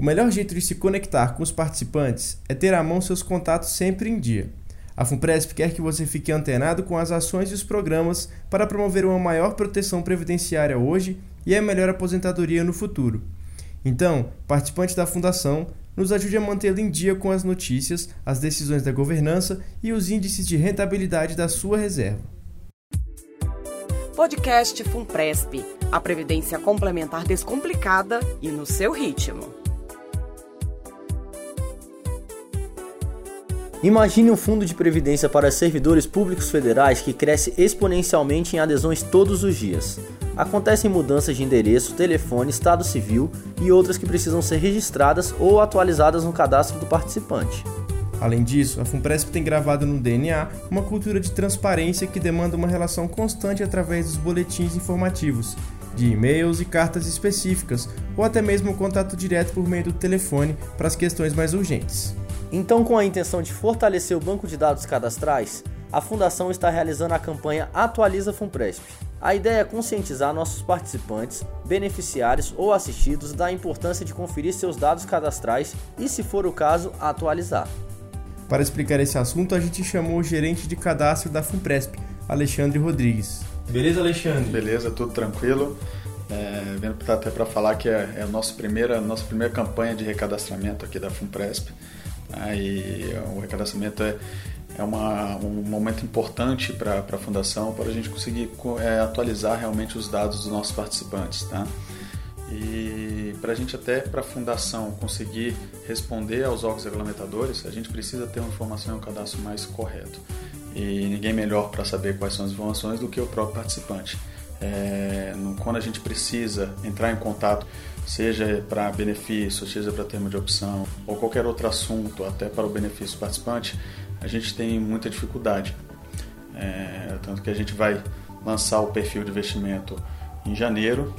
O melhor jeito de se conectar com os participantes é ter à mão seus contatos sempre em dia. A FUNPRESP quer que você fique antenado com as ações e os programas para promover uma maior proteção previdenciária hoje e a melhor aposentadoria no futuro. Então, participante da Fundação, nos ajude a mantê-lo em dia com as notícias, as decisões da governança e os índices de rentabilidade da sua reserva. Podcast FUNPRESP a previdência complementar descomplicada e no seu ritmo. Imagine um fundo de previdência para servidores públicos federais que cresce exponencialmente em adesões todos os dias. Acontecem mudanças de endereço, telefone, estado civil e outras que precisam ser registradas ou atualizadas no cadastro do participante. Além disso, a FUNPRESP tem gravado no DNA uma cultura de transparência que demanda uma relação constante através dos boletins informativos, de e-mails e cartas específicas, ou até mesmo contato direto por meio do telefone para as questões mais urgentes. Então, com a intenção de fortalecer o banco de dados cadastrais, a Fundação está realizando a campanha Atualiza FUNPRESP. A ideia é conscientizar nossos participantes, beneficiários ou assistidos da importância de conferir seus dados cadastrais e, se for o caso, atualizar. Para explicar esse assunto, a gente chamou o gerente de cadastro da FUNPRESP, Alexandre Rodrigues. Beleza, Alexandre? Beleza, tudo tranquilo. É, vendo até para falar que é, é a nossa primeira, nossa primeira campanha de recadastramento aqui da FUNPRESP. Aí o recadastramento é, é uma, um momento importante para a fundação para a gente conseguir é, atualizar realmente os dados dos nossos participantes, tá? E para a gente até para a fundação conseguir responder aos órgãos regulamentadores, a gente precisa ter uma informação e um cadastro mais correto. E ninguém melhor para saber quais são as informações do que o próprio participante. É, quando a gente precisa entrar em contato seja para benefício, seja para termo de opção ou qualquer outro assunto, até para o benefício participante, a gente tem muita dificuldade. É, tanto que a gente vai lançar o perfil de investimento em janeiro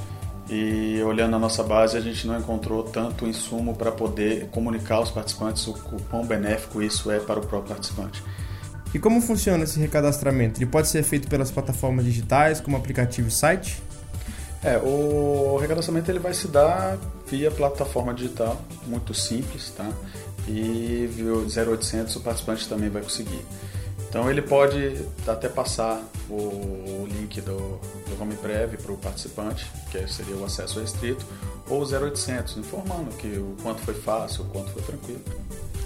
e olhando a nossa base a gente não encontrou tanto insumo para poder comunicar aos participantes o, o quão benéfico isso é para o próprio participante. E como funciona esse recadastramento? Ele pode ser feito pelas plataformas digitais, como aplicativo e site? É, o recadastramento ele vai se dar via plataforma digital, muito simples, tá? E via 0800 o participante também vai conseguir. Então ele pode até passar o link do, do Home Prev para o participante, que seria o acesso restrito, ou 0800, informando que o quanto foi fácil, o quanto foi tranquilo.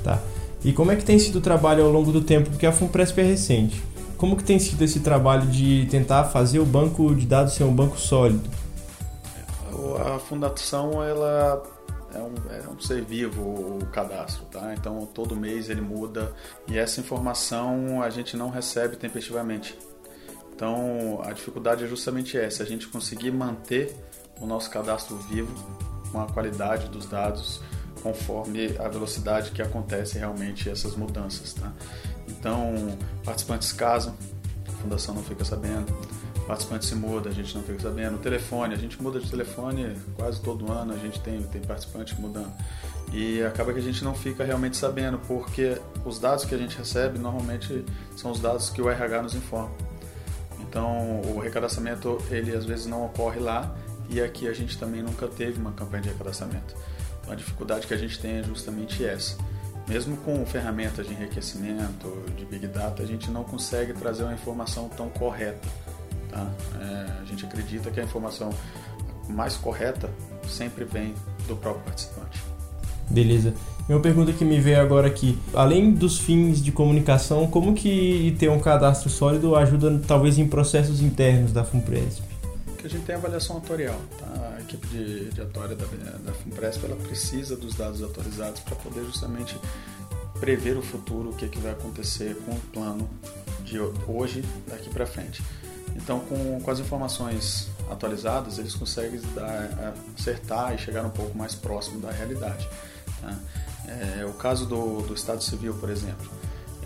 Tá. E como é que tem sido o trabalho ao longo do tempo? Porque a FUNPRESP é recente. Como que tem sido esse trabalho de tentar fazer o banco de dados ser um banco sólido? A fundação ela é um, é um ser vivo o cadastro, tá? Então todo mês ele muda e essa informação a gente não recebe tempestivamente. Então a dificuldade é justamente essa, a gente conseguir manter o nosso cadastro vivo com a qualidade dos dados conforme a velocidade que acontece realmente essas mudanças, tá? Então participantes casam, a fundação não fica sabendo participante se muda, a gente não fica sabendo. O telefone, a gente muda de telefone quase todo ano, a gente tem, tem participante mudando. E acaba que a gente não fica realmente sabendo, porque os dados que a gente recebe normalmente são os dados que o RH nos informa. Então, o recadastramento, ele às vezes não ocorre lá e aqui a gente também nunca teve uma campanha de recadastramento. Então, a dificuldade que a gente tem é justamente essa. Mesmo com ferramentas de enriquecimento, de Big Data, a gente não consegue trazer uma informação tão correta Tá? É, a gente acredita que a informação mais correta sempre vem do próprio participante. Beleza. Uma pergunta que me veio agora aqui, além dos fins de comunicação, como que ter um cadastro sólido ajuda talvez em processos internos da FUNPRESP? Que a gente tem avaliação atuarial, tá? A equipe de, de atuária da, da FUNPRESP ela precisa dos dados atualizados para poder justamente prever o futuro, o que, que vai acontecer com o plano de hoje daqui para frente. Então, com, com as informações atualizadas, eles conseguem dar, acertar e chegar um pouco mais próximo da realidade. Tá? É, o caso do, do Estado Civil, por exemplo,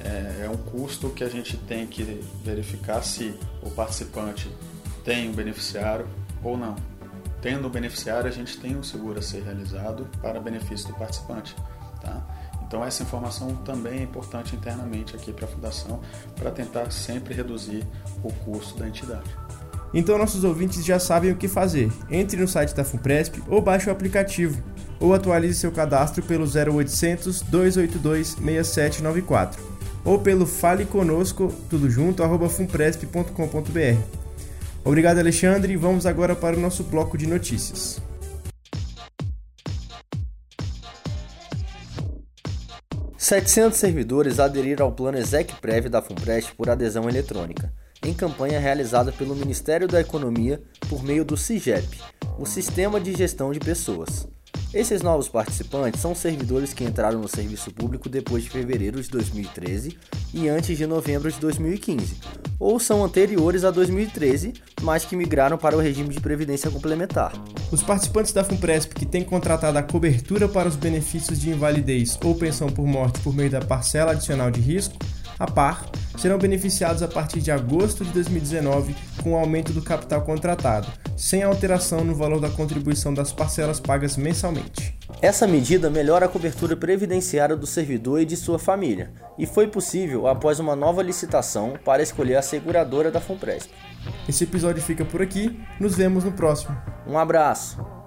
é, é um custo que a gente tem que verificar se o participante tem um beneficiário ou não. Tendo um beneficiário, a gente tem um seguro a ser realizado para benefício do participante. Tá? Então essa informação também é importante internamente aqui para a fundação para tentar sempre reduzir o custo da entidade. Então nossos ouvintes já sabem o que fazer. Entre no site da FUNPRESP ou baixe o aplicativo. ou atualize seu cadastro pelo 0800 282 6794 ou pelo fale conosco tudo junto arroba funpresp.com.br. Obrigado Alexandre, vamos agora para o nosso bloco de notícias. Setecentos servidores aderiram ao plano ExecPrev da Funprest por adesão eletrônica, em campanha realizada pelo Ministério da Economia por meio do CIGEP, o Sistema de Gestão de Pessoas. Esses novos participantes são servidores que entraram no serviço público depois de fevereiro de 2013 e antes de novembro de 2015, ou são anteriores a 2013, mas que migraram para o regime de previdência complementar. Os participantes da FUNPRESP que têm contratado a cobertura para os benefícios de invalidez ou pensão por morte por meio da parcela adicional de risco, a par, serão beneficiados a partir de agosto de 2019 com o aumento do capital contratado, sem alteração no valor da contribuição das parcelas pagas mensalmente. Essa medida melhora a cobertura previdenciária do servidor e de sua família, e foi possível após uma nova licitação para escolher a seguradora da FUNPRESP. Esse episódio fica por aqui, nos vemos no próximo. Um abraço!